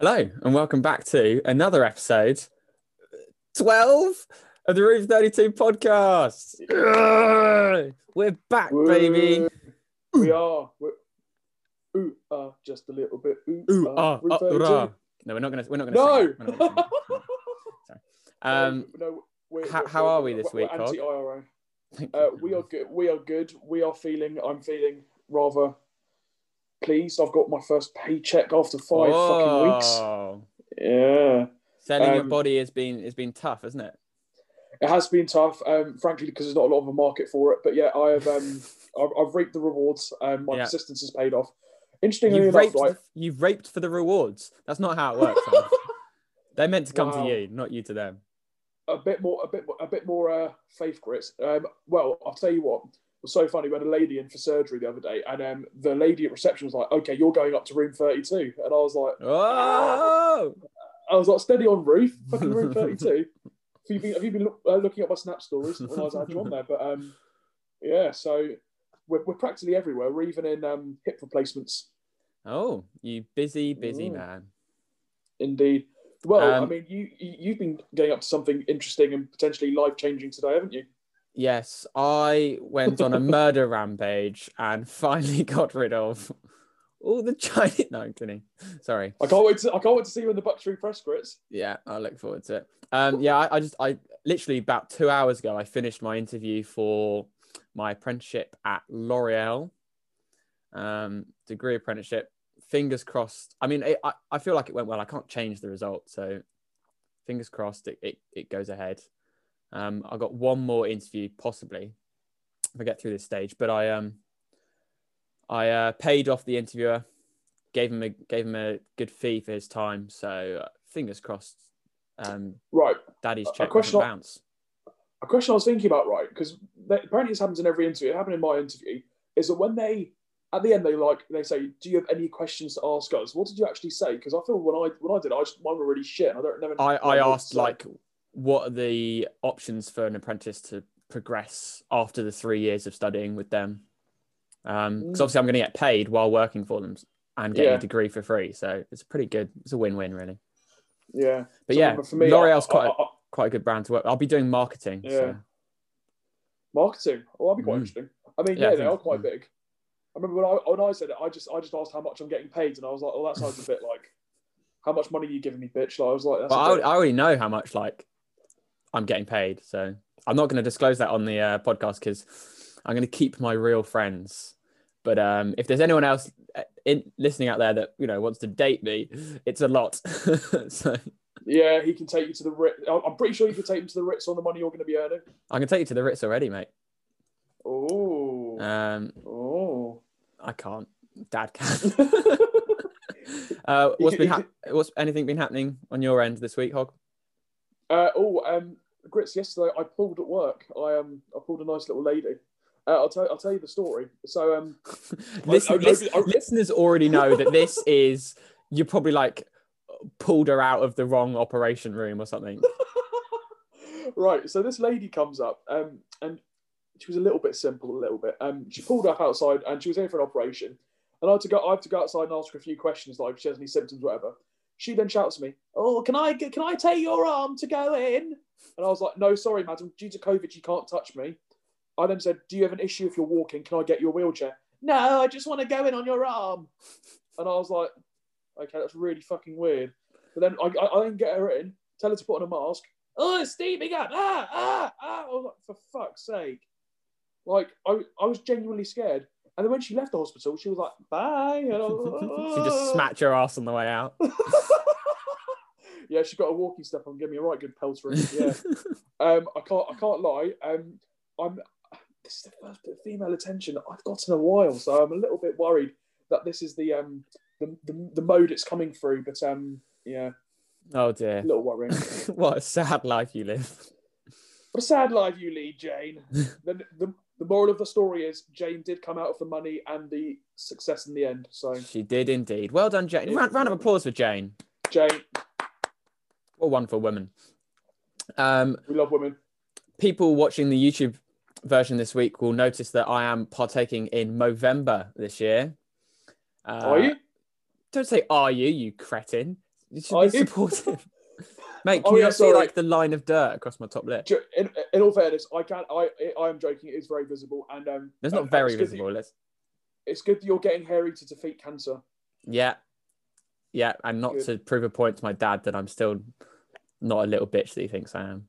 Hello, and welcome back to another episode 12 of the Room 32 podcast. Ugh, We're back, baby. We are. We're, ooh, uh, just a little bit. Ooh, Ooh, uh, 32. rah. No, we're not gonna. We're not gonna. No. Sing that. We're not gonna. Sorry. Um, no, we're, how- we're- how we're- we this week, Anti-IRA. Uh, we are good. We are good. We are feeling. I'm feeling rather pleased. I've got my first paycheck after five fucking weeks. Yeah, Selling your Um, body has been has been tough, hasn't it? it has been tough. Um, frankly, because there's not a lot of a market for it. But yeah, I have. Um, I've, I've reaped the rewards, and my Yeah. persistence has paid off. Interestingly You've enough, raped. right? You've raped for the rewards. That's not how it works. They're meant to come Wow. to you, not you to them. a bit more, a bit, more- a bit more uh, faith, Chris. Um, well, I'll tell you what. It was so funny. We had a lady in for surgery the other day, and um, the lady at reception was like, "Okay, you're going up to room 32," and I was like, Oh, "I was like, steady on, Ruth, fucking room 32." have you been, have you been look, uh, looking at my snap stories when I was had you on there? But um, yeah, so we're, we're practically everywhere. We're even in um, hip replacements. oh, you busy, busy Mm. man. Indeed. Well, I Um, mean, you you- you've been getting up to something interesting and potentially life changing today, haven't you? Yes, I went on a murder rampage and finally got rid of all the Chinese. No, I'm kidding. Sorry. I can't wait to I can't wait to see you in the Bucks Free Press grits. Yeah, I look forward to it. Um, yeah, I, I just, I literally about two hours ago, I finished my interview for my apprenticeship at L'Oreal, um, degree apprenticeship. Fingers crossed. I mean, it, I, I feel like it went well. I can't change the result, so fingers crossed it, it, it goes ahead. Um, I got one more interview, possibly, if I get through this stage. But I um, I uh, paid off the interviewer, gave him a gave him a good fee for his time. So uh, fingers crossed. Um, Right. Daddy's A- a check question I- bounce. A question I was thinking about, right? Because apparently this happens in every interview. It happened in my interview. Is that when they at the end they like they say, "Do you have any questions to ask us?" What did you actually say? Because I feel when I when I did, I just mine were really shit. And I don't never. I, I asked like, what are the options for an apprentice to progress after the three years of studying with them? Um because Mm. obviously I'm going to get paid while working for them and getting Yeah. a degree for free. So it's pretty good. It's a win-win, really. yeah. But So yeah, for me, L'Oreal's I- quite I- quite a good brand to work. I'll be doing marketing. Yeah. So. marketing. Oh, that'd be quite Mm. interesting. I mean, Yeah, yeah, they are quite mm. big. I remember when I when I said it, I just I just asked how much I'm getting paid, and I was like, "Oh, that sounds a bit like." How much money are you giving me, bitch? Like, I was like, that's Well, I, I already know how much like I'm getting paid, so I'm not going to disclose that on the uh, podcast because I'm going to keep my real friends. But um, if there's anyone else uh, in listening out there that you know wants to date me, it's a lot. so yeah, he can take you to the Ritz. I'm pretty sure you can take him to the Ritz on the money you're going to be earning. I can take you to the Ritz already, mate. Oh, Um, oh. I can't. Dad can. uh, what's been hap- what's anything been happening on your end this week, Hog? Uh, oh, um, Grits. Yesterday, I pulled at work. I um, I pulled a nice little lady. Uh, I'll tell. I'll tell you the story. So um, Listen, I- I- listen- I- listeners already know that this is you're probably like pulled her out of the wrong operation room or something. right. So this lady comes up, um, and she was a little bit simple, a little bit. Um, she pulled up outside, and she was in for an operation. And I had to go. I had to go outside and ask her a few questions, like if she has any symptoms, whatever. She then shouts at me, "Oh, can I can I take your arm to go in?" And I was like, "No, sorry, madam. Due to COVID, you can't touch me." I then said, "Do you have an issue if you're walking? Can I get your wheelchair?" No, I just want to go in on your arm. And I was like, "Okay, that's really fucking weird." But then I, I, I then get her in, tell her to put on a mask. Oh, it's steaming up! Ah, ah, ah! I was like, "For fuck's sake!" Like I, I was genuinely scared. And then when she left the hospital, she was like, "Bye." Was, she just smacked your ass on the way out. yeah, she got a walking step on, give me a right good pelter. Yeah. Um, I can't, I can't lie. Um, I'm. This is the first bit of female attention I've got in a while, so I'm a little bit worried that this is the um the, the, the mode it's coming through. But um, yeah, oh a dear. little worrying. what a sad life you live. What a sad life you lead, Jane. the, the, the moral of the story is Jane did come out of the money and the success in the end. So, She did indeed. Well done, Jane. Round, round of applause for Jane. Jane, What a wonderful woman. Um, we love women. people watching the YouTube version this week will notice that I am partaking in Movember this year. Uh, Are you? Don't say "are you," you cretin. you should I- be supportive. Mate, can Oh, you yeah, not see like the line of dirt across my top lip? In, in all fairness, I can't. I I am joking. It is very visible, and um, It's not very it's visible. Let's it's good that you're getting hairy to defeat cancer. Yeah. Yeah. And not Good. to prove a point to my dad that I'm still not a little bitch that he thinks I am.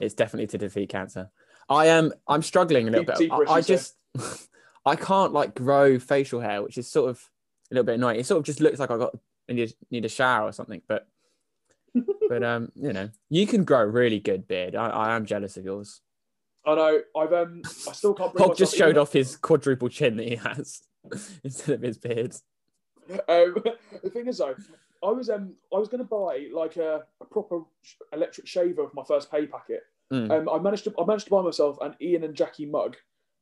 It's definitely to defeat cancer. I am I'm struggling a little Deep- bit. I, I just I can't like grow facial hair, which is sort of a little bit annoying. It sort of just looks like I got need, need a shower or something, but but um, you know, you can grow a really good beard. I, I am jealous of yours. I know. I've um. I still can't. bring just showed off his quadruple chin that he has instead of his beard. Um, the thing is though, I was um I was going to buy like a, a proper electric shaver for my first pay packet. Mm. Um, I managed to I managed to buy myself an Ian and Jackie mug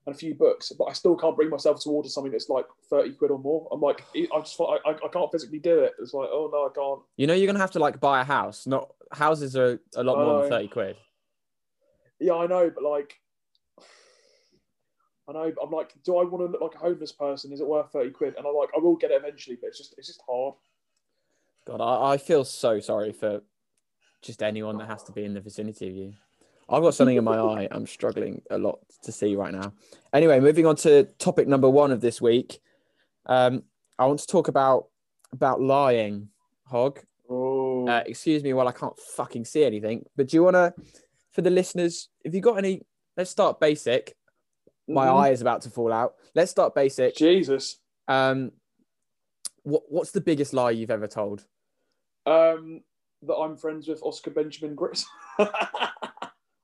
and a few books, but I still can't bring myself to order something that's like thirty quid or more. I'm like, I just I, I can't physically do it. It's like, oh no, I can't. You know, you're gonna have to like buy a house. Not houses are a lot more than thirty quid. Yeah, I know, but like, I know. but I'm like, do I want to look like a homeless person? Is it worth thirty quid? And I'm like, I will get it eventually, but it's just it's just hard. God, I, I feel so sorry for just anyone that has to be in the vicinity of you. I've got something in my eye. I'm struggling a lot to see right now. Anyway, moving on to topic number one of this week. Um, I want to talk about about lying, Hog. Oh, Uh, excuse me while I can't fucking see anything. But do you want to, for the listeners, if you got any, let's start basic. My Mhm. eye is about to fall out. Let's start basic. Jesus. Um, what what's the biggest lie you've ever told? Um, that I'm friends with Oscar Benjamin Gris.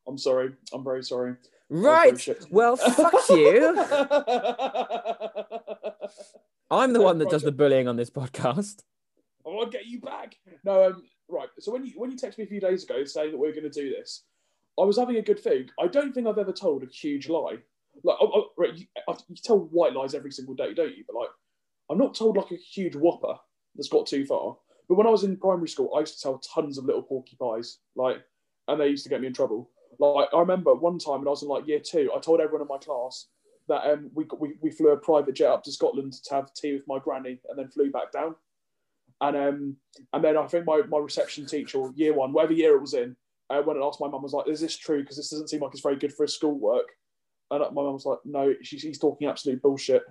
I'm sorry. I'm very sorry. Right. Well, fuck you. I'm the one that does the bullying on this podcast. I want to get you back. No, um, right. So when you when you texted me a few days ago saying that we are going to do this, I was having a good think. I don't think I've ever told a huge lie. Like, oh, oh, right, you, I- you tell white lies every single day, don't you? But like, I'm not told like a huge whopper that's got too far. But when I was in primary school, I used to tell tons of little porcupines, like, and they used to get me in trouble. Like, I remember one time when I was in like year two, I told everyone in my class that um, we, we we flew a private jet up to Scotland to have tea with my granny, and then flew back down. And um, and then I think my, my reception teacher, or year one, whatever year it was in, uh, went and asked my mum, was like, "Is this true? Because this doesn't seem like it's very good for his schoolwork." And my mum was like, "No, she's, he's talking absolute bullshit."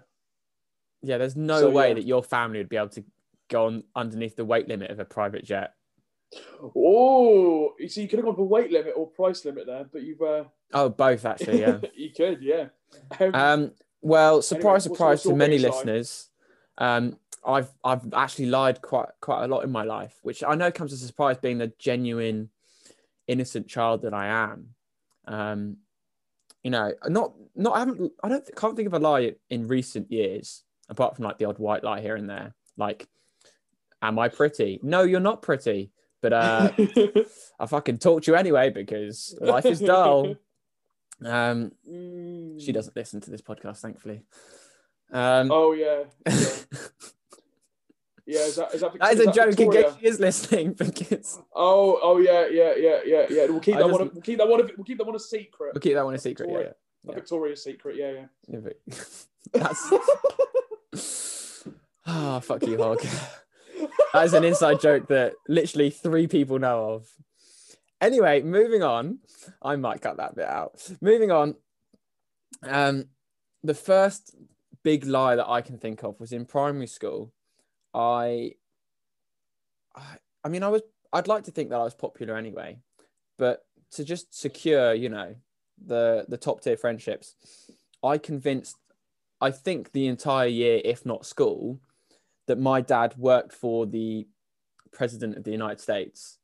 Yeah, there's no So, way yeah. that your family would be able to go on underneath the weight limit of a private jet. Oh, so you could have gone for weight limit or price limit there, but you've uh, Oh, both actually. Yeah. you could, yeah. Um, Um, well, surprise, what's- surprise to many listeners. Um, I've I've actually lied quite quite a lot in my life, which I know comes as a surprise, being the genuine, innocent child that I am. Um, you know, not not I haven't I don't can't think of a lie in recent years apart from like the odd white lie here and there. Like, am I pretty? No, you're not pretty. But uh, I fucking talk to you anyway because life is dull. Um, Mm. she doesn't listen to this podcast, thankfully. Um, Oh yeah, yeah. yeah is that is that, that is a joke in case she is listening because Oh, oh yeah, yeah, yeah, yeah, yeah. We'll keep I that just- one. We'll keep that one. We'll keep that one a secret. we'll keep that one a secret. Yeah, Victoria. yeah. A Victoria's secret. Yeah, yeah. yeah but that's ah fuck you, hog. That is an inside joke that literally three people know of. Anyway, moving on. I might cut that bit out. Moving on. Um, the first big lie that I can think of was in primary school. I, I, I mean, I was. I'd like to think that I was popular anyway, but to just secure, you know, the the top tier friendships, I convinced. I think the entire year, if not school, that my dad worked for the president of the United States.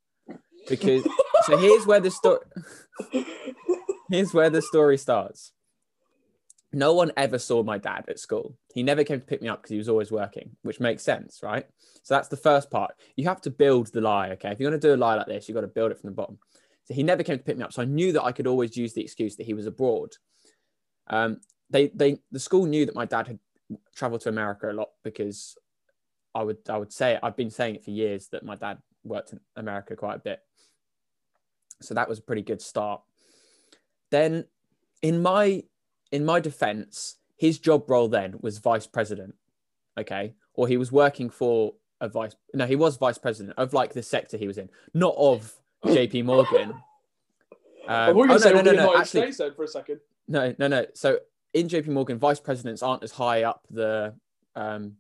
Because so here's where the story here's where the story starts. No one ever saw my dad at school. He never came to pick me up because he was always working which makes sense right? So that's the first part. You have to build the lie okay? If you're going to do a lie like this you've got to build it from the bottom. So he never came to pick me up so i knew that i could always use the excuse that he was abroad. Um, they they the school knew that my dad had traveled to america a lot because i would i would say it i've been saying it for years that my dad worked in america quite a bit so that was a pretty good start then in my in my defense his job role then was vice president okay or he was working for a vice. No, he was vice president of like the sector he was in, not of J.P. Morgan. I Um, thought oh, no, say no, no, no, actually, States for a second. no, no, no. So in JP Morgan, vice presidents aren't as high up the um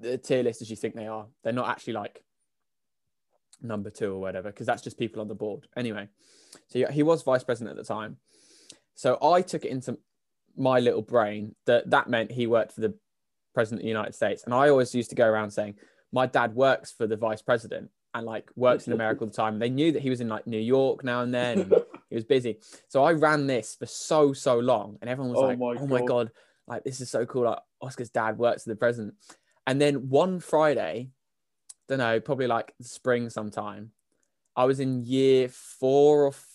the tier list as you think they are. They're not actually like number two or whatever, because that's just people on the board. Anyway, so yeah, he was vice president at the time. So I took it into my little brain that that meant he worked for the president of the United States, and I always used to go around saying my dad works for the vice president and like works in America all the time. They knew that he was in like New York now and then. And he was busy. So I ran this for so, so long. And everyone was Oh like, my oh my God. God, like this is so cool. Like Oscar's dad works for the president. And then one Friday, don't know, probably like spring sometime, I was in year four or f-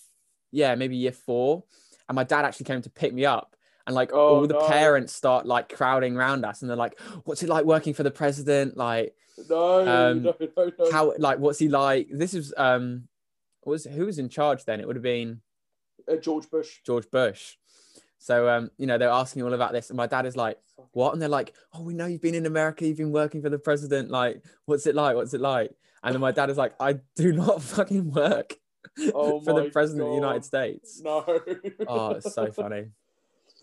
yeah, maybe year four. And my dad actually came to pick me up. And like Oh, all the no. parents start like crowding around us and they're like, what's it like working for the president? Like, No, Um, no, no, no. how like what's he like? This is um was who was in charge then? It would have been Uh, George Bush. George Bush. So um, you know, they're asking all about this, and my dad is like, "What?" And they're like, "Oh, we know you've been in America. You've been working for the president. Like, what's it like? What's it like?" And then my dad is like, "I do not fucking work Oh for the president of the United States." No. Oh, it's so funny.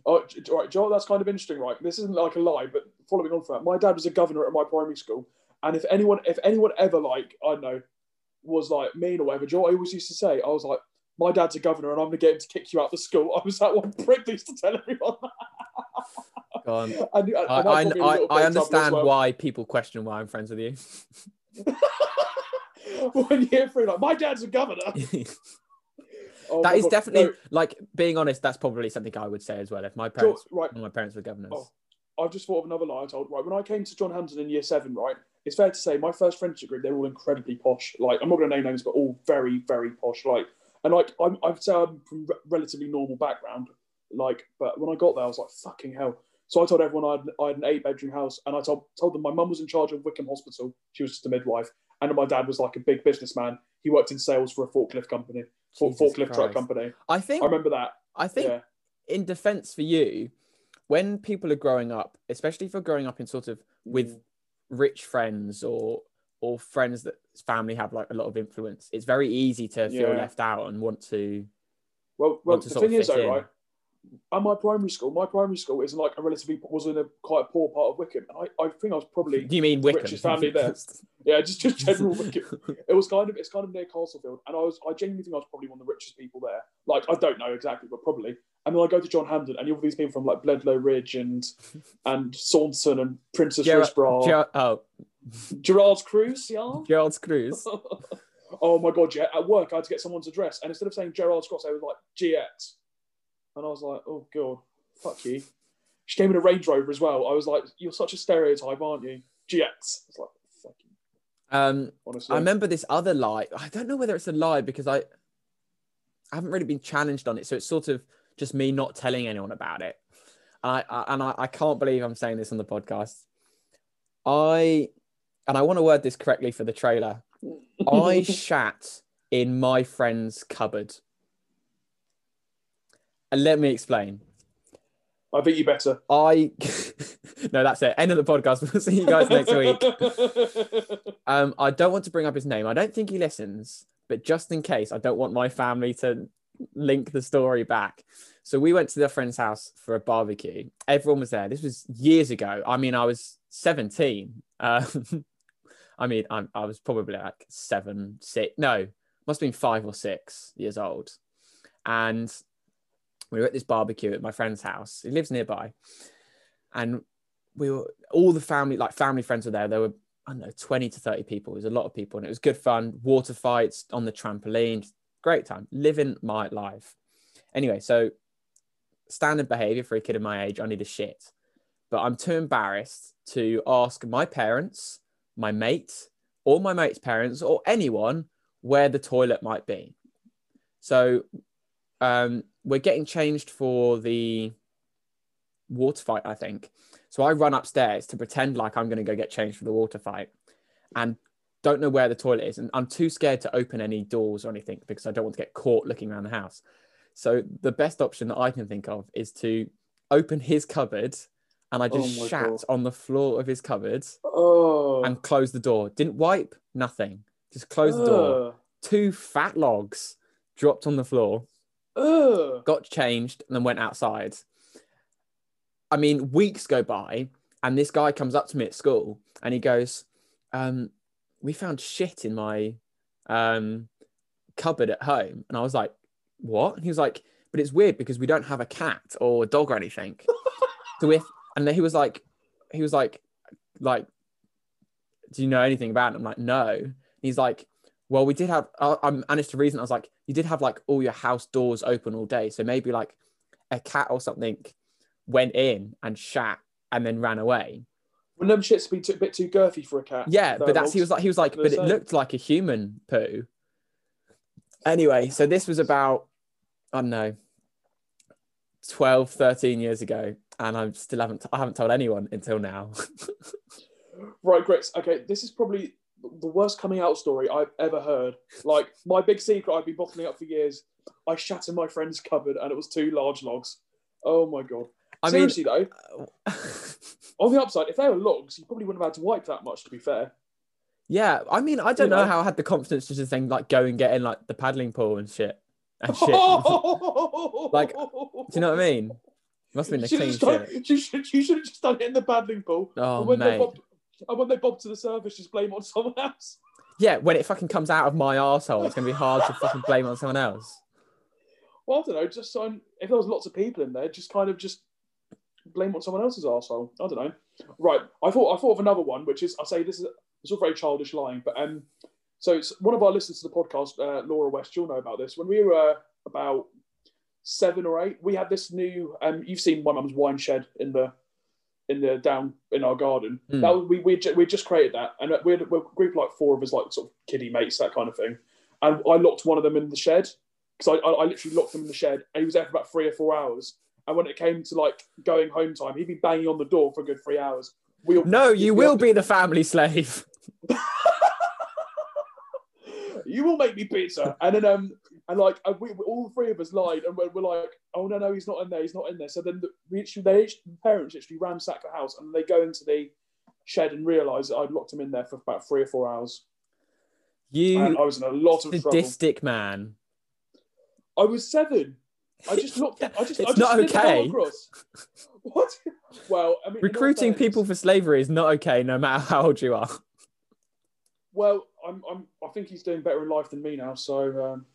Oh, right, Joe, that's kind of interesting, right? This isn't like a lie, but following on from that, my dad was a governor at my primary school, and if anyone, if anyone ever like, I don't know, was like mean or whatever, Joe, I always used to say, I was like, my dad's a governor, and I'm gonna get him to kick you out the school. I was that one prick that used to tell everyone that. Go on. And, uh, and I, that I, got me in a I, I of understand well. why people question why I'm friends with you. One year through, like my dad's a governor. Oh that is God. definitely No, like being honest. That's probably something I would say as well. If my parents, right, one my parents were governors. Oh. I've just thought of another lie I told. Right, when I came to John Hampden in year seven, right, it's fair to say my first friendship group, they're all incredibly posh. Like, I'm not going to name names, but all very, very posh. Like, and like, I'm, I'd say I'm from re- relatively normal background. Like, but when I got there, I was like, fucking hell. So I told everyone I had, I had an eight bedroom house, and I told, told them my mum was in charge of Wycombe Hospital. She was just a midwife. And my dad was like a big businessman. He worked in sales for a forklift company, for, forklift truck company. I think I remember that. I think Yeah. in defense for you, when people are growing up, especially if you're growing up in sort of with Mm. rich friends or or friends that family have like a lot of influence, it's very easy to feel Yeah. left out and want to. Well, well, to the thing is, though, in. right? At my primary school, my primary school is like a relatively was in a quite a poor part of Wycombe. And I, I think I was probably Do you mean Wycombe? richest family there. yeah, just just general Wycombe. It was kind of it's kind of near Castlefield, and I was I genuinely think I was probably one of the richest people there. Like I don't know exactly, but probably. And then I go to John Hampden, and you have all these people from like Bledlow Ridge and and Saunderton and Princes Gerard- Risborough, Ger- oh, Gerrards Cross, yeah. Gerald's Cruise. oh my god, yeah. At work, I had to get someone's address, and instead of saying Gerrards Cross, they was like GX, and I was like, oh god, fuck you. She came in a Range Rover as well. I was like, you're such a stereotype, aren't you? GX. I was like, fuck you, Um, honestly. I remember this other lie. I don't know whether it's a lie because I, I haven't really been challenged on it, so it's sort of just me not telling anyone about it. I, I and I, I can't believe I'm saying this on the podcast. I and I want to word this correctly for the trailer. I shat in my friend's cupboard. And let me explain. I think you better. I no, that's it. End of the podcast. We'll see you guys next week. Um, I don't want to bring up his name. I don't think he listens, but just in case, I don't want my family to link the story back. So we went to their friend's house for a barbecue. Everyone was there. This was years ago. I mean, I was 17. Um, I mean, I'm, I was probably like seven, six, no, must have been five or six years old. And we were at this barbecue at my friend's house. He lives nearby. And we were all the family, like family friends were there. There were, I don't know, 20 to 30 people. It was a lot of people and it was good fun. Water fights on the trampoline. Great time. Living my life. Anyway, so standard behavior for a kid of my age, I need a shit. But I'm too embarrassed to ask my parents, my mate, or my mate's parents, or anyone where the toilet might be. So um, we're getting changed for the water fight, I think. So I run upstairs to pretend like I'm going to go get changed for the water fight and don't know where the toilet is. And I'm too scared to open any doors or anything because I don't want to get caught looking around the house. So the best option that I can think of is to open his cupboard and I just Oh shat God. on the floor of his cupboard Oh. and closed the door. Didn't wipe, nothing. Just closed the door. Two fat logs dropped on the floor. Ugh. got changed, and then went outside. I mean, weeks go by, and this guy comes up to me at school and he goes, um, We found shit in my um, cupboard at home. And I was like, What? And he was like, But it's weird because we don't have a cat or a dog or anything. so if, and then he was like, He was like, like, do you know anything about it? I'm like, no. And he's like, well, we did have, I, I managed to reason. I was like, you did have like all your house doors open all day. So maybe like a cat or something went in and shat and then ran away. Wouldn't them shits be too, a bit too girthy for a cat? Yeah, but that's, he was like, he was like, but it saying. looked like a human poo. Anyway, so this was about, I don't know, 12, 13 years ago. And I still haven't, I haven't told anyone until now. Right, Grits. Okay, this is probably the worst coming out story I've ever heard. Like, my big secret I've been bottling up for years. I shattered my friend's cupboard and it was two large logs. Oh my god. I mean, Seriously though, uh, on the upside, if they were logs, you probably wouldn't have had to wipe that much. To be fair, yeah, I mean, I don't You know know. how I had the confidence to just think like go and get in like the paddling pool and shit and shit. like, Do you know what I mean? Must have been You clean should have just done- you should, you should have just done it in the paddling pool. Oh and when they bob, and when they bob to the surface, just blame on someone else. Yeah, when it fucking comes out of my arsehole, it's gonna be hard to fucking blame on someone else. Well, I don't know. Just so if there was lots of people in there, just kind of just blame on someone else's arsehole. I don't know. Right. I thought I thought of another one, which is I say this is it's all very childish lying, but um, so it's one of our listeners to the podcast, uh, Laura West. You'll know about this. When we were uh, about seven or eight, we had this new. Um, you've seen my mum's wine shed in the in the down in our garden. Hmm. That was, we we ju- we just created that, and we had we're a group like four of us, like sort of kiddie mates, that kind of thing. And I locked one of them in the shed because I, I, I literally locked him in the shed, and he was there for about three or four hours. And when it came to like going home time, he'd be banging on the door for a good three hours. We No, you will be the family slave. you will make me pizza. And then um and like uh, we, all three of us lied and we're, we're like, oh no no he's not in there, he's not in there. So then the, we actually, they the parents actually ransack the house and they go into the shed and realise that I'd locked him in there for about three or four hours. And You I was in a lot of trouble. sadistic man. I was seven. I just looked. I just. I It's just not slid the ball okay. What? Well, I mean, Recruiting fairness- people for slavery is not okay, no matter how old you are. Well, I'm. I'm. I think he's doing better in life than me now. So um,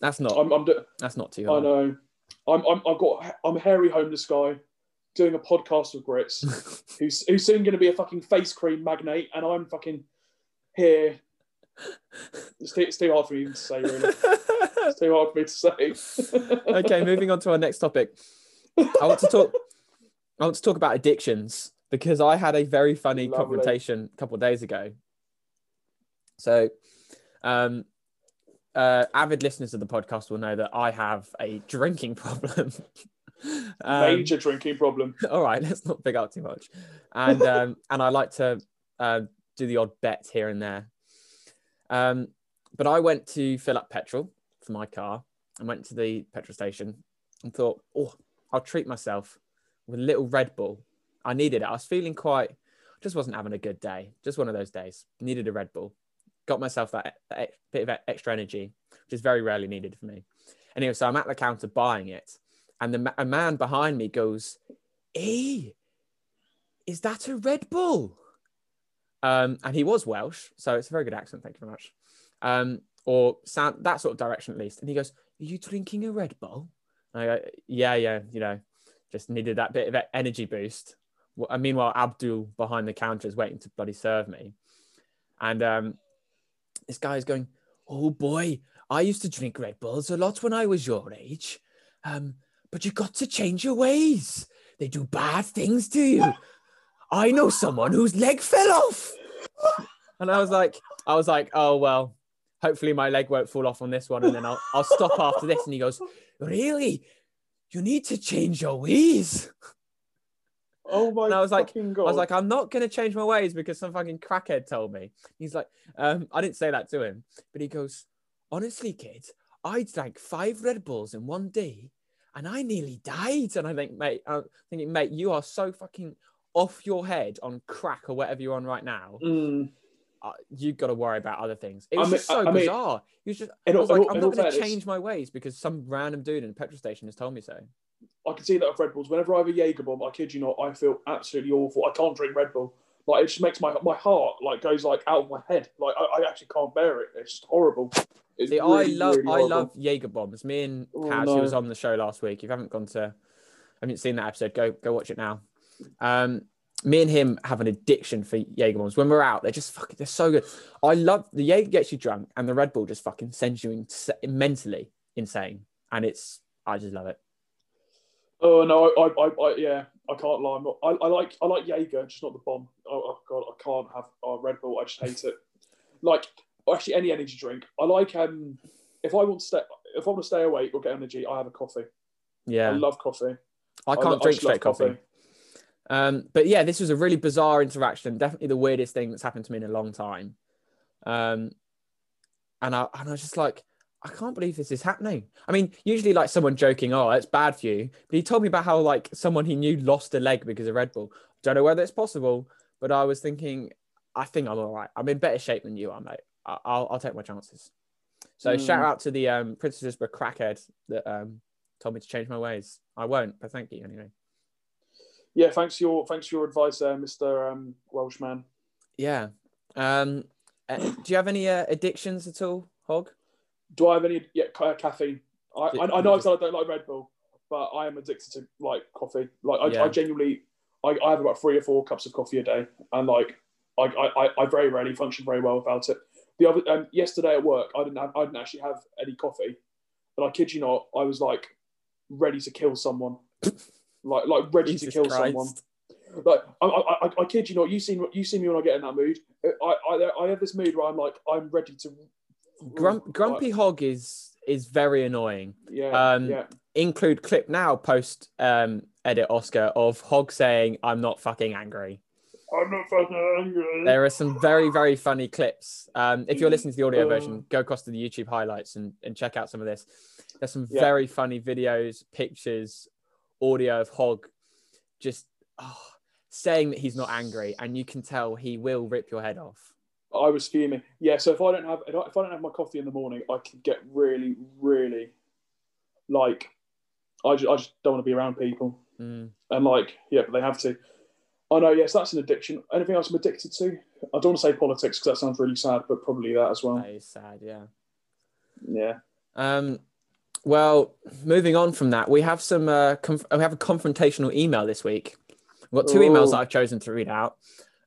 That's not. I'm. I'm. Do- that's not too Hard. I know. I'm. I'm. I've got. I'm a hairy homeless guy, doing a podcast with Grits, who's who's soon going to be a fucking face cream magnate, and I'm fucking here. It's too, it's too hard for me to say. Really, it's too hard for me to say. okay, moving on to our next topic. I want to talk. I want to talk about addictions because I had a very funny Lovely. confrontation a couple of days ago. So, um, uh, avid listeners of the podcast will know that I have a drinking problem. Um, Major drinking problem. all right, let's not big up too much. And um, and I like to uh, do the odd bet here and there. Um, but I went to fill up petrol for my car. I went to the petrol station and thought, oh, I'll treat myself with a little Red Bull. I needed it. I was feeling quite, just wasn't having a good day. Just one of those days. Needed a Red Bull. Got myself that, bit of extra energy, which is very rarely needed for me. Anyway, so I'm at the counter buying it, and the a man behind me goes, "Hey, is that a Red Bull?" Um, and he was Welsh, so it's a very good accent. Thank you very much. Um, or sound that sort of direction at least. And he goes, "Are you drinking a Red Bull?" And I go, "Yeah, yeah, you know, just needed that bit of e- energy boost." Well, meanwhile, Abdul behind the counter is waiting to bloody serve me. And um, this guy is going, "Oh boy, I used to drink Red Bulls a lot when I was your age, um, but you got to change your ways. They do bad things to you. I know someone whose leg fell off." And I was like, I was like, "Oh well, hopefully my leg won't fall off on this one, and then I'll I'll stop after this." And he goes, "Really? You need to change your ways." Oh my! And I was like- God. I was like, I'm not gonna change my ways because some fucking crackhead told me. He's like, um, I didn't say that to him, but he goes, honestly, kid, I drank five Red Bulls in one day, and I nearly died. And I think, mate, I'm thinking, mate, you are so fucking off your head on crack or whatever you're on right now, Mm. uh, you've got to worry about other things. It I was mean- just so I mean, bizarre. He was just, I in all- was like, I'm not going to change my ways because some random dude in a petrol station has told me so. I can see that with Red Bulls. Whenever I have a Jaeger bomb, I kid you not, I feel absolutely awful. I can't drink Red Bull. Like it just makes my my heart like goes like out of my head. Like I, I actually can't bear it. It's just horrible. It's See, really, I love really I love Jaeger bombs. Me and Oh, Kaz, who was on the show last week. If you haven't gone to, haven't seen that episode, go go watch it now. Um, me and him have an addiction for Jaeger bombs. When we're out, they're just fucking. They're so good. I love the Jaeger gets you drunk, and the Red Bull just fucking sends you ins- mentally insane, and it's I just love it. Oh no, I, I, I, I yeah, I can't lie. Not, I, I like I like Jaeger, just not the bomb. Oh, oh god, I can't have uh, Red Bull. I just hate it. Like actually, any energy drink. I like um, if I want to stay, if I want to stay awake or get energy, I have a coffee. Yeah, I love coffee. I can't drink just love straight coffee. Um, but yeah, this was a really bizarre interaction. Definitely the weirdest thing that's happened to me in a long time. Um, and I and I was just like, I can't believe this is happening. I mean, usually like someone joking, "Oh, it's bad for you," but he told me about how like someone he knew lost a leg because of Red Bull. I don't know whether it's possible, but I was thinking, I think I'm all right. I'm in better shape than you are, mate. I- I'll I'll take my chances. So Mm. shout out to the um, Princess Elizabeth crackhead that um, told me to change my ways. I won't, but thank you anyway. Yeah, thanks for your thanks for your advice there, Mister um, Welshman. Yeah. Um, uh, do you have any uh, addictions at all, Hog? Do I have any yeah caffeine? I, I, I know I said I don't like Red Bull, but I am addicted to like coffee. Like I, Yeah. I genuinely, I, I have about three or four cups of coffee a day, and like I, I, I- very rarely function very well without it. The other um, yesterday at work, I didn't have, I didn't actually have any coffee, but I kid you not, I was like ready to kill someone, like like ready to kill Christ. someone. Like I, I, I, I kid you not, you see you see me when I get in that mood. I, I, I have this mood where I'm like I'm ready to. Grump, Grumpy Hog is is very annoying. Yeah, Um, yeah. Include clip now post um, edit Oscar of Hog saying, "I'm not fucking angry." I'm not fucking angry. There are some very very funny clips. Um, if you're listening to the audio Uh. version, go across to the YouTube highlights and, and check out some of this. There's some Yeah. very funny videos, pictures, audio of Hog just oh, saying that he's not angry, and you can tell he will rip your head off. I was fuming. Yeah, so if I don't have if I don't have my coffee in the morning, I can get really, really like I just, I just don't want to be around people. Mm. And like, yeah, but they have to. I know, yes, that's an addiction. Anything else I'm addicted to? I don't want to say politics because that sounds really sad, but probably that as well. That is sad, yeah. Yeah. Um, well, moving on from that, we have some. Uh, conf- we have a confrontational email this week. We've got two emails Oh. that I've chosen to read out.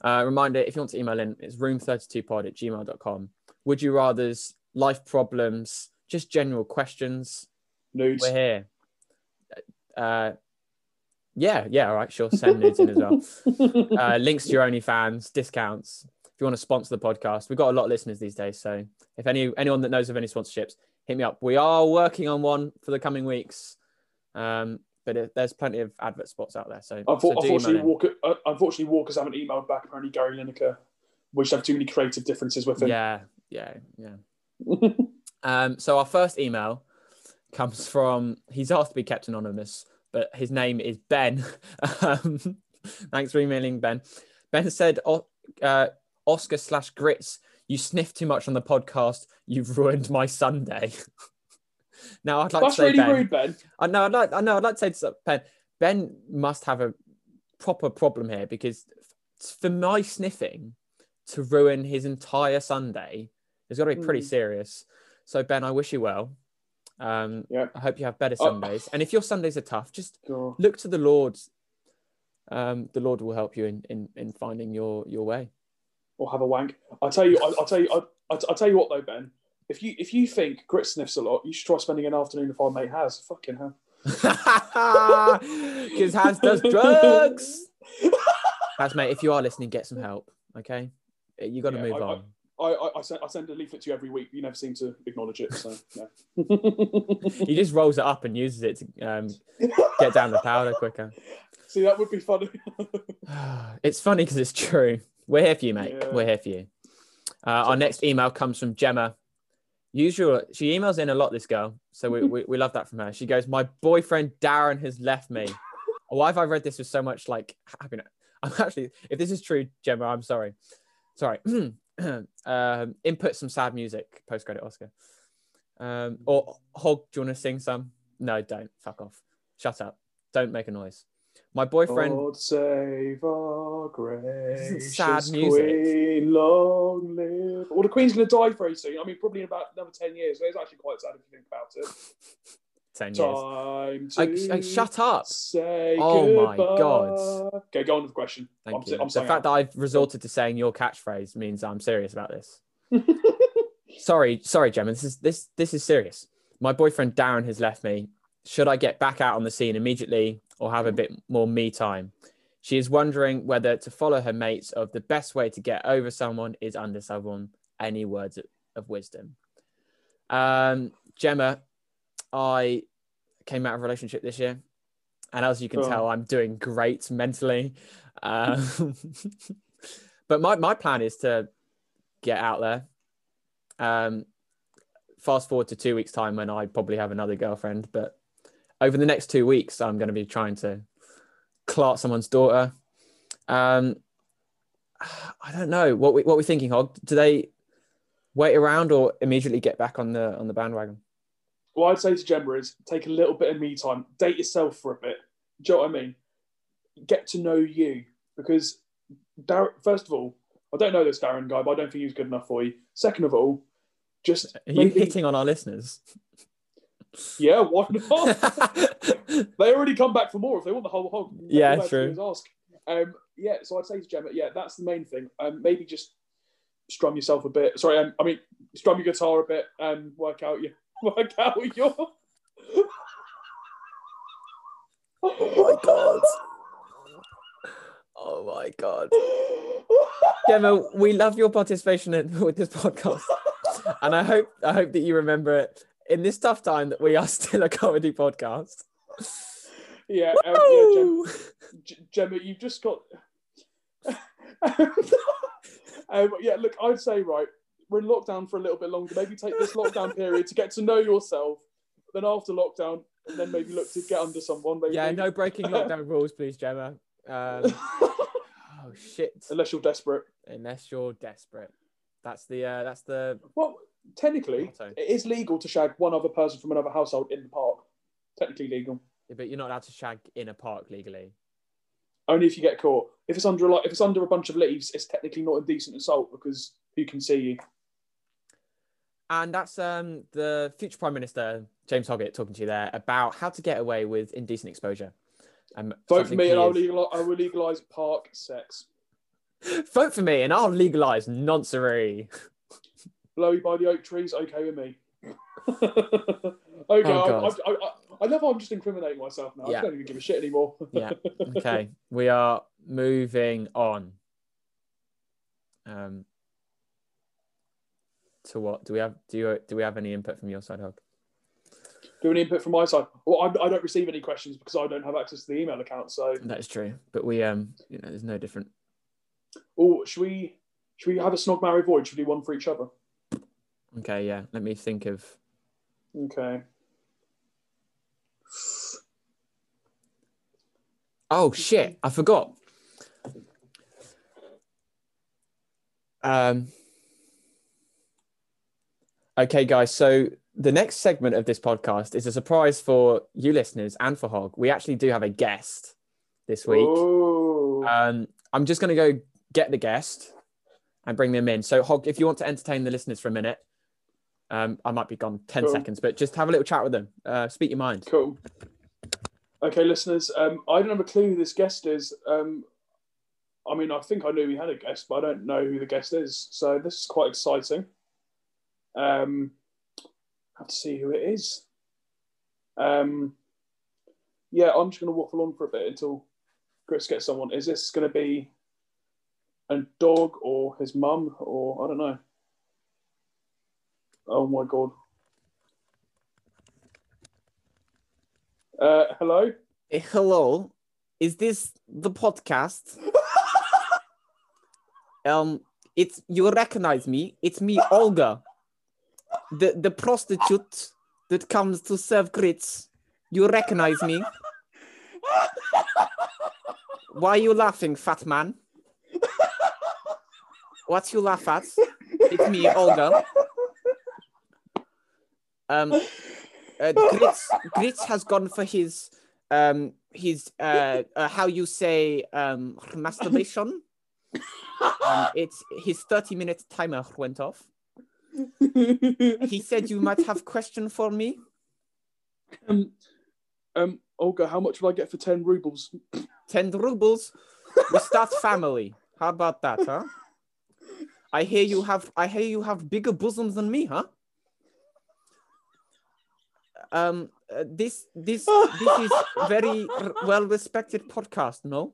Uh, reminder: if you want to email in, it's room32pod at gmail.com. Would you rather's life problems, just general questions? Nudes. We're here. Uh, yeah, yeah, all right, sure. Send nudes in as well. Uh, links to your OnlyFans, discounts. If you want to sponsor the podcast, we've got a lot of listeners these days. So if any anyone that knows of any sponsorships, hit me up. We are working on one for the coming weeks, um, but it, there's plenty of advert spots out there. So, Unfor- so unfortunately. Walker, uh, unfortunately, Walkers haven't emailed back. Apparently, Gary Lineker. We just have too many creative differences with him. yeah, yeah, yeah. Um, so our first email comes from he's asked to be kept anonymous, but his name is Ben. um, thanks for emailing Ben. Ben said, uh, "Oscar slash grits, you sniff too much on the podcast. You've ruined my Sunday." now I'd like That's to say really Ben. rude, Ben. I know, I'd like, I know, I'd like to say to Ben. Ben must have a proper problem here because for my sniffing to ruin his entire Sunday, it's got to be pretty Mm. serious. So Ben, I wish you well. Um, Yeah. I hope you have better Oh. Sundays. And if your Sundays are tough, just look to the Lord. Um, the Lord will help you in, in, in finding your, your way. or have a wank. I tell you, I, I'll tell you, I, I, I tell you what though, Ben. If you if you think Grit sniffs a lot, you should try spending an afternoon with our mate Has. Fucking hell. Because Has does drugs. Has, mate, if you are listening, get some help. Okay, you got to Yeah, move I- on. I, I, I, send, I send a leaflet to you every week. You never seem to acknowledge it. So no. He just rolls it up and uses it to um, get down the powder quicker. See, that would be funny. it's funny because it's true. We're here for you, mate. Yeah. We're here for you. Uh, our next email comes from Gemma. Usual, she emails in a lot. This girl, so we, we, we love that from her. She goes, "My boyfriend Darren has left me." Why have I read this with so much like happiness? I'm actually, if this is true, Gemma, I'm sorry. Sorry. um, input some sad music, post credit Oscar. Um, or Hog, do you want to sing some? No, don't. Fuck off. Shut up. Don't make a noise. My boyfriend. God save our gracious sad music. Queen, long live. Well, the Queen's going to die very soon. I mean, probably in about another 10 years. It's actually quite sad if you think about it. 10 years. Time I, to I- shut up. say Oh my. God. Okay, go on with the question. Thank I'm, you. I'm the fact that I've resorted to saying your catchphrase means I'm serious about this. sorry, sorry, Gemma. This is this this is serious. My boyfriend Darren has left me. Should I get back out on the scene immediately or have a bit more me time? She is wondering whether to follow her mates of the best way to get over someone is under someone. Any words of, wisdom? Um, Gemma, I came out of a relationship this year, and as you can Oh. tell, I'm doing great mentally. Um, but my my plan is to get out there. Um, fast forward to two weeks' time when I probably have another girlfriend, but over the next two weeks, I'm going to be trying to clot someone's daughter. Um, I don't know what we what we're thinking. Hog, do they wait around or immediately get back on the on the bandwagon? What I'd say to Gemma is take a little bit of me time, date yourself for a bit. Do you know what I mean? Get to know you because, Dar- first of all, I don't know this Darren guy, but I don't think he's good enough for you. Second of all, just Are you maybe- hitting on our listeners? Yeah, why not? they already come back for more if they want the whole hog. Yeah, all they have to true. Ask. Um, yeah, so I'd say to Gemma, yeah, that's the main thing. Um, maybe just strum yourself a bit. Sorry, um, I mean strum your guitar a bit and work out your work out your. Oh my god. Oh my god. Gemma, we love your participation in, with this podcast. And I hope I hope that you remember it in this tough time that we are still a comedy podcast. Yeah, um, yeah, Gemma, Gemma, you've just got. um, yeah, look, I'd say right. We're in lockdown for a little bit longer. Maybe take this lockdown period to get to know yourself. Then after lockdown, and then maybe look to get under someone. Maybe, Yeah, no breaking lockdown rules, please, Gemma. Um, oh shit. Unless you're desperate. Unless you're desperate. That's the uh, that's the Well, technically, it is legal to shag one other person from another household in the park. Technically legal. but you're not allowed to shag in a park legally. Only if you get caught. If it's under like if it's under a bunch of leaves, it's technically not indecent assault because who can see you? And that's um, the future Prime Minister, James Hoggett, talking to you there about how to get away with indecent exposure. Um, Vote for me, and I'll is- legal, I will legalise park sex. Vote for me and I'll legalize noncery. Blowy by the oak trees, okay with me. okay, I, I, I, I love how I'm just incriminating myself now. Yeah. I don't even give a shit anymore. Yeah. Okay, we are moving on. Um, to what do we have? Do you do we have any input from your side, Hog? Do we any input from my side? Well, I, I don't receive any questions because I don't have access to the email account. So, That is true, but we um, you know, there's no different. oh, should we should we have a snog marry void? Should we do one for each other? Okay, yeah. Let me think of. Okay. Oh shit! I forgot. Um. Okay, guys. So the next segment of this podcast is a surprise for you listeners and for Hog. We actually do have a guest this week. Um, I'm just going to go get the guest and bring them in. So, Hog, if you want to entertain the listeners for a minute, um, I might be gone 10 Cool. seconds, but just have a little chat with them. Uh, speak your mind. Cool. Okay, listeners. Um, I don't have a clue who this guest is. Um, I mean, I think I knew we had a guest, but I don't know who the guest is. So this is quite exciting. Um, have to see who it is. Um, yeah, I'm just going to waffle on for a bit until Chris gets someone. Is this going to be a dog or his mum or I don't know? Oh my god. Uh, hello. Hello, is this the podcast? um, it's you recognize me? It's me, Olga, the the prostitute that comes to serve grits. You recognize me? Why are you laughing, fat man? What you laugh at? It's me, Olga. Um, uh, Grits, Grits has gone for his um his uh, uh how you say um masturbation. Um, it's his 30 minute timer went off. He said you might have question for me. um, um, Olga, how much will I get for 10 rubles? 10 rubles. We start family. How about that, huh? I hear you have I hear you have bigger bosoms than me, huh? Um uh, this this this is very well respected podcast, no?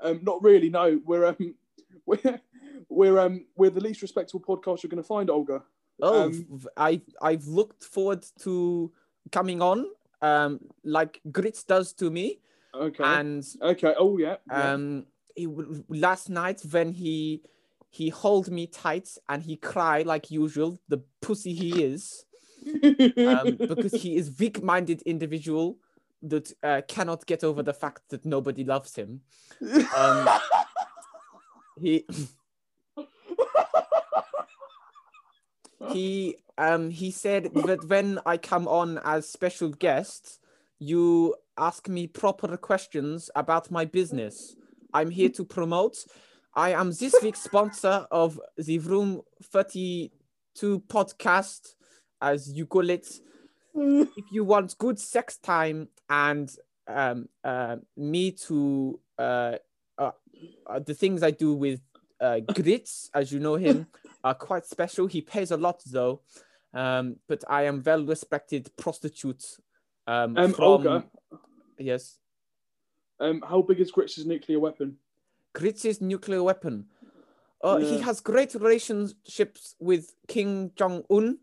Um, not really, no. We're um, we're we're um, we're the least respectable podcast you're going to find, Olga. Oh, Um, I I've looked forward to coming on um like Grits does to me Okay. and okay. Oh yeah. yeah. um he last night when he he hold me tight and he cry like usual the pussy he is um, because he is weak-minded individual that uh, cannot get over the fact that nobody loves him. Um, he he um he said that when i come on as special guest you ask me proper questions about my business. I'm here to promote. I am this week's sponsor of the room 32 podcast as you call it if you want good sex time and um, uh, me to uh, uh, uh, the things I do with uh, Grits, as you know him, are quite special. He pays a lot though, um, but I am well respected prostitute. Um, um, from Olga, yes, um, how big is Grits' nuclear weapon? Grits' nuclear weapon. Uh, He has great relationships with Kim Jong Un.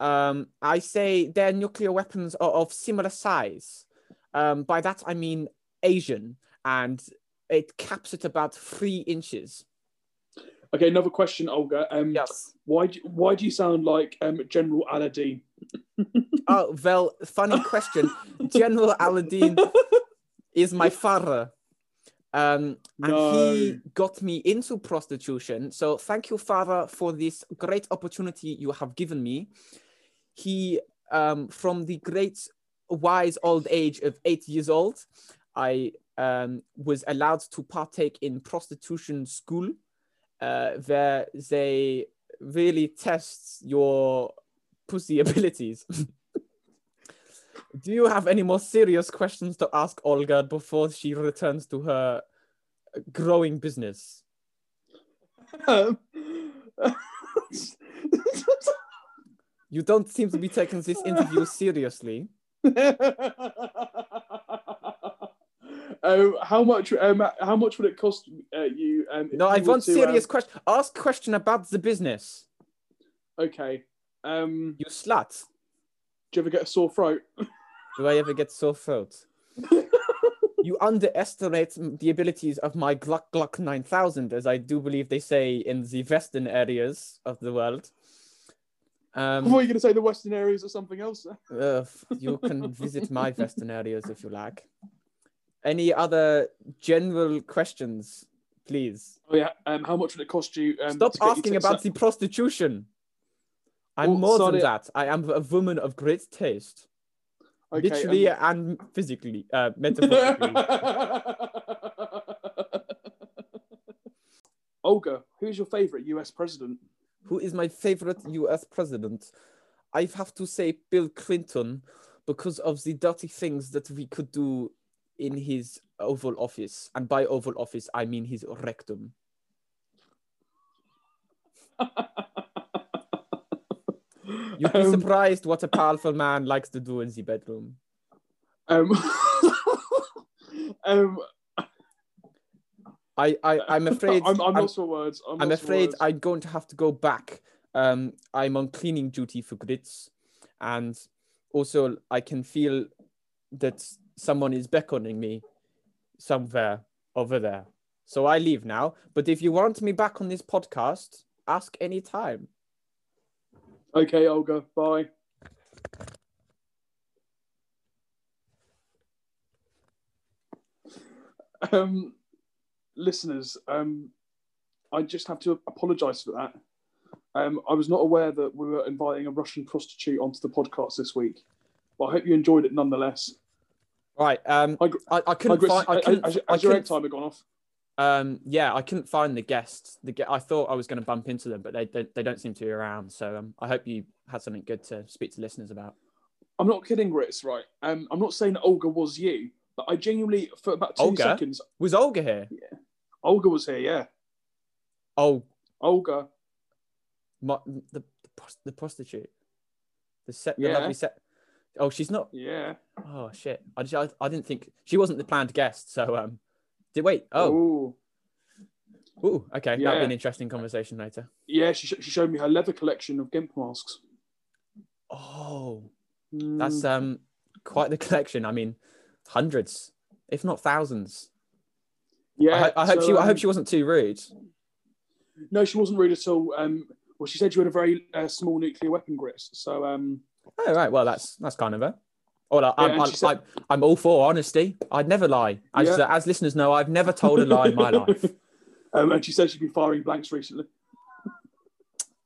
Um, I say their nuclear weapons are of similar size. Um, by that I mean Asian, and it caps at about three inches. Okay, another question, Olga. Um, Yes. Why do, why do you sound like um, General Aladdin? Oh well, funny question. General Aladdin is my father. Um, and he got me into prostitution. So thank you, father, for this great opportunity you have given me. He, um, from the great wise old age of eight years old, I um, was allowed to partake in prostitution school, uh, where they really test your pussy abilities. Do you have any more serious questions to ask Olga before she returns to her growing business? Um, You don't seem to be taking this interview seriously. um, how much? Um, how much would it cost uh, you? Um, No, I want to, serious question. Ask question about the business. Um, okay. Um, You slut. do you ever get a sore throat? Do I ever get sore throat? you underestimate the abilities of my Gluck Gluck 9000, as I do believe they say in the western areas of the world. Um, thought you were going to say the Western areas or something else. Uh, you can visit my western areas if you like. Any other general questions, please? Oh yeah. Um, how much would it cost you? Um, Stop to get you asking about the prostitution. I'm more sorry. than that. I am a woman of great taste, Okay, literally um, and physically, uh, metaphorically. Olga, who's your favorite US president? Who is my favorite US president? I have to say Bill Clinton because of the dirty things that we could do in his Oval Office. And by Oval Office, I mean his rectum. You'd be Um, surprised what a powerful man likes to do in the bedroom. Um, um, I, I, I'm afraid. I'm, I'm I'm, lost for words. I'm, I'm afraid words. I'm going to have to go back. Um, I'm on cleaning duty for grits, and also I can feel that someone is beckoning me somewhere over there. So I leave now. But if you want me back on this podcast, ask any time. Okay, Olga. Bye. Um, listeners, um, I just have to apologise for that. Um, I was not aware that we were inviting a Russian prostitute onto the podcast this week, but I hope you enjoyed it nonetheless. Right. Um, Gr- I, I couldn't find. I couldn't. has, I has your egg timer gone off? um, yeah, I couldn't find the guests. The I thought I was going to bump into them, but they, they they don't seem to be around. So um, I hope you had something good to speak to listeners about. I'm not kidding, Grits, right? Um, I'm not saying Olga was you, but I genuinely, for about two Olga? seconds, Was Olga here? Olga was here, yeah. Oh, Olga. my, the the, the prostitute. The set. The Yeah. lovely set. Oh, she's not. Yeah. Oh shit! I, just, I I didn't think she wasn't the planned guest. So um, did wait? Oh, Ooh. ooh, okay. That'll be an interesting conversation later. Yeah, she, sh- she showed me her leather collection of GIMP masks. Oh, Mm, that's um quite the collection. I mean, hundreds, if not thousands. Yeah. I, I hope so, she. I um, hope she wasn't too rude. No, she wasn't rude at all. Um, well, she said you had a very uh, small nuclear weapon, Grits. So, um, Oh right. Well, that's that's kind of her. Well, I, I'm, and I'm, said- I'm, I'm all for honesty. I'd never lie. As, Yeah. as listeners know, I've never told a lie in my life. um, and she said she'd been firing blanks recently.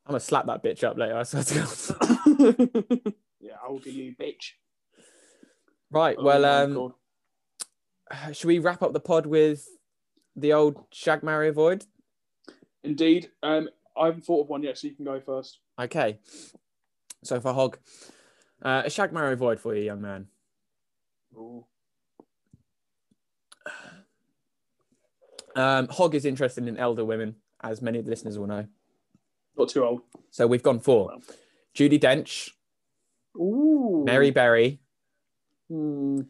I'm gonna slap that bitch up later. Yeah, I swear to God. yeah, Olga, you bitch. Right. Oh Well, um, should we wrap up the pod with the old shag marry avoid? Indeed. Um, I haven't thought of one yet, so you can go first. Okay. So for Hog, uh, a shag marry avoid for you, young man. Ooh. Um, Hog is interested in elder women, as many of the listeners will know. Not too old. So we've gone for Judi Dench, Ooh. Mary Berry, Hmm.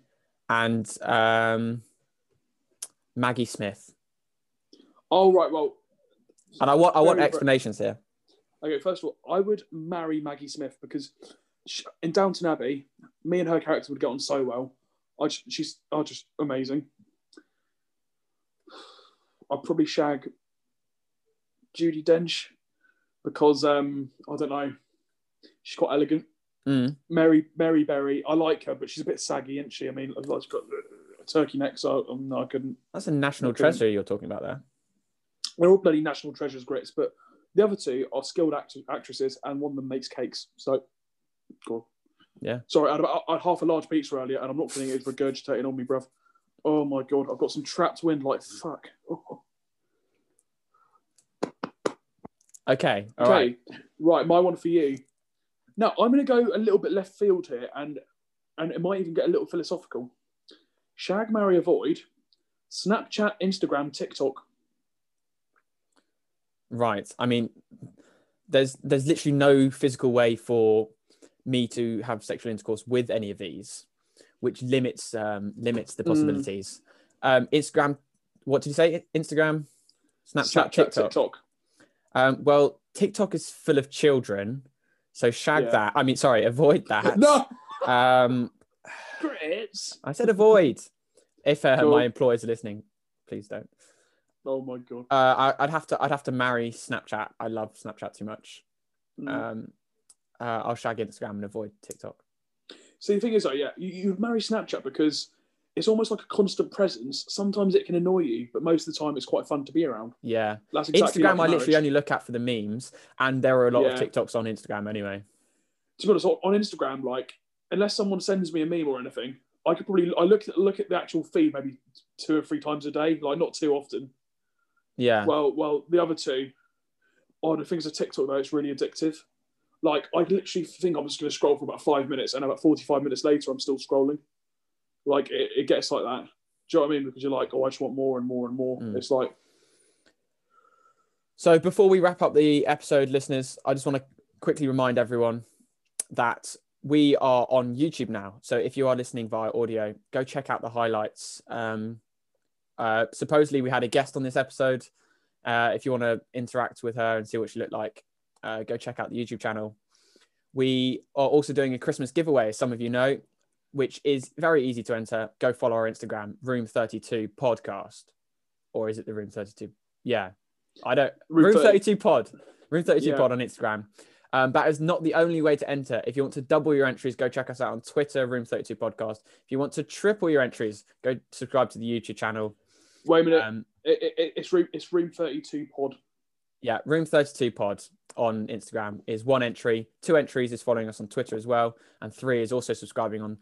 and um, Maggie Smith. Oh, right. Well, And I want I want explanations here. Okay, first of all, I would marry Maggie Smith because sh in Downton Abbey, me and her character would get on so well. I just, she's oh, just amazing. I'd probably shag Judi Dench because um, I don't know, she's quite elegant. Mm. Mary Mary Berry, I like her, but she's a bit saggy, isn't she? I mean, she's got turkey necks. so um, no, I couldn't. That's a national treasure you're talking about there. They're all bloody national treasures, Grits, but the other two are skilled act- actresses, and one of them makes cakes. So, cool. Yeah. Sorry, I had, about, I had half a large pizza earlier, and I'm not feeling it regurgitating on me, bruv. Oh my god, I've got some trapped wind. Like fuck. Oh. Okay. All Okay, right. right. My one for you. Now I'm going to go a little bit left field here, and and it might even get a little philosophical. Shag, marry, avoid. Snapchat, Instagram, TikTok. Right. I mean, there's there's literally no physical way for me to have sexual intercourse with any of these, which limits um, limits the Mm. possibilities. Um, Instagram. What did you say? Instagram, Snapchat, TikTok. TikTok. Um, well, TikTok is full of children, so shag Yeah. that. I mean, sorry, avoid that. No, Um, Grits. I said avoid. If uh, Cool. my employers are listening, please don't. Oh my god. Uh, I, I'd have to. I'd have to marry Snapchat. I love Snapchat too much. Mm. Um, uh, I'll shag Instagram and avoid TikTok. See, the thing is, though, yeah, you, you marry Snapchat because it's almost like a constant presence. Sometimes it can annoy you, but most of the time it's quite fun to be around. Yeah, That's exactly Instagram. like I literally only look at for the memes, and there are a lot of TikToks on Instagram anyway. To be honest, on on Instagram, like unless someone sends me a meme or anything, I could probably I look at look at the actual feed maybe two or three times a day, like not too often. Yeah, Well, well, the other two, oh, the things of TikTok though, it's really addictive. Like I literally think I'm just going to scroll for about five minutes, and about 45 minutes later, I'm still scrolling. Like it, it gets like that. Do you know what I mean? Because you're like, oh, I just want more and more and more. Mm. It's like, So before we wrap up the episode, listeners, I just want to quickly remind everyone that we are on YouTube now. So if you are listening via audio, go check out the highlights. Um, uh, supposedly, we had a guest on this episode. Uh, if you want to interact with her and see what she looked like, uh, go check out the YouTube channel. We are also doing a Christmas giveaway, as some of you know, which is very easy to enter. Go follow our Instagram, Room 32 Podcast. Or is it the Room 32? Yeah. I don't. Room Room, 30 32 Pod. Room 32 Yeah. Pod on Instagram. Um, that is not the only way to enter. If you want to double your entries, go check us out on Twitter, Room 32 Podcast. If you want to triple your entries, go subscribe to the YouTube channel. Wait a minute. Um, it, it, it's room it's room thirty two pod. yeah, Room 32 Pod on Instagram is one entry. Two entries is following us on Twitter as well. And three is also subscribing on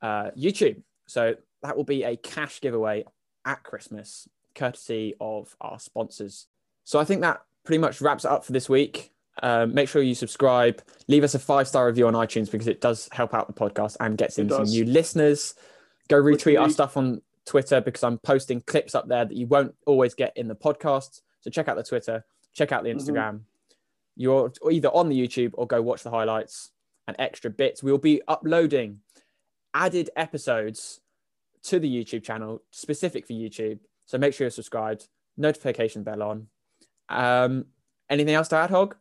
uh, YouTube. So that will be a cash giveaway at Christmas, courtesy of our sponsors. So I think that pretty much wraps it up for this week. Um, make sure you subscribe, leave us a five star review on iTunes because it does help out the podcast and gets in some new listeners. Go retweet our stuff on Twitter because I'm posting clips up there that you won't always get in the podcast. So check out the Twitter, check out the Mhm. Instagram. You're either on the YouTube or go watch the highlights and extra bits. We'll be uploading added episodes to the YouTube channel specific for YouTube. So make sure you're subscribed, notification bell on. Um, anything else to add, Hog?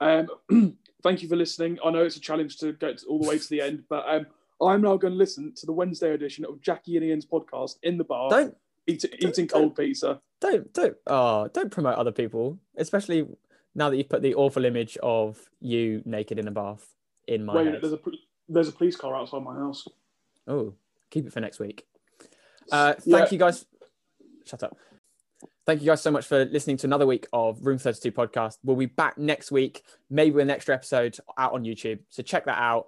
Um, thank you for listening. I know it's a challenge to get all the way to the end, but um, I'm now going to listen to the Wednesday edition of Jackie and Ian's podcast in the bar, Don't eat, eating don't- cold pizza. don't don't oh don't promote other people, especially now that you've put the awful image of you naked in a bath in my Wait, head. there's a there's a police car outside my house. Oh, keep it for next week. Uh, thank Yeah. you guys. Shut up. Thank you guys so much for listening to another week of Room 32 podcast. We'll be back next week, maybe with an extra episode out on YouTube. So check that out.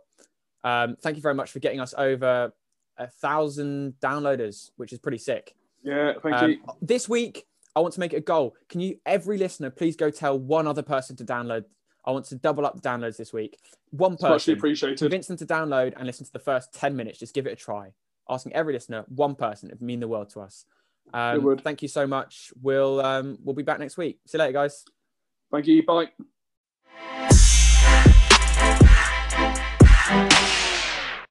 Um, thank you very much for getting us over a thousand downloaders, which is pretty sick. Yeah, thank Um, you. this week, I want to make it a goal. Can you, every listener, please go tell one other person to download? I want to double up the downloads this week. One It's muchly person, appreciated. convince them to download and listen to the first 10 minutes. Just give it a try. Asking every listener, one person, it would mean the world to us. Um. Thank you so much. We'll um, we'll be back next week. See you later, guys. Thank you. Bye.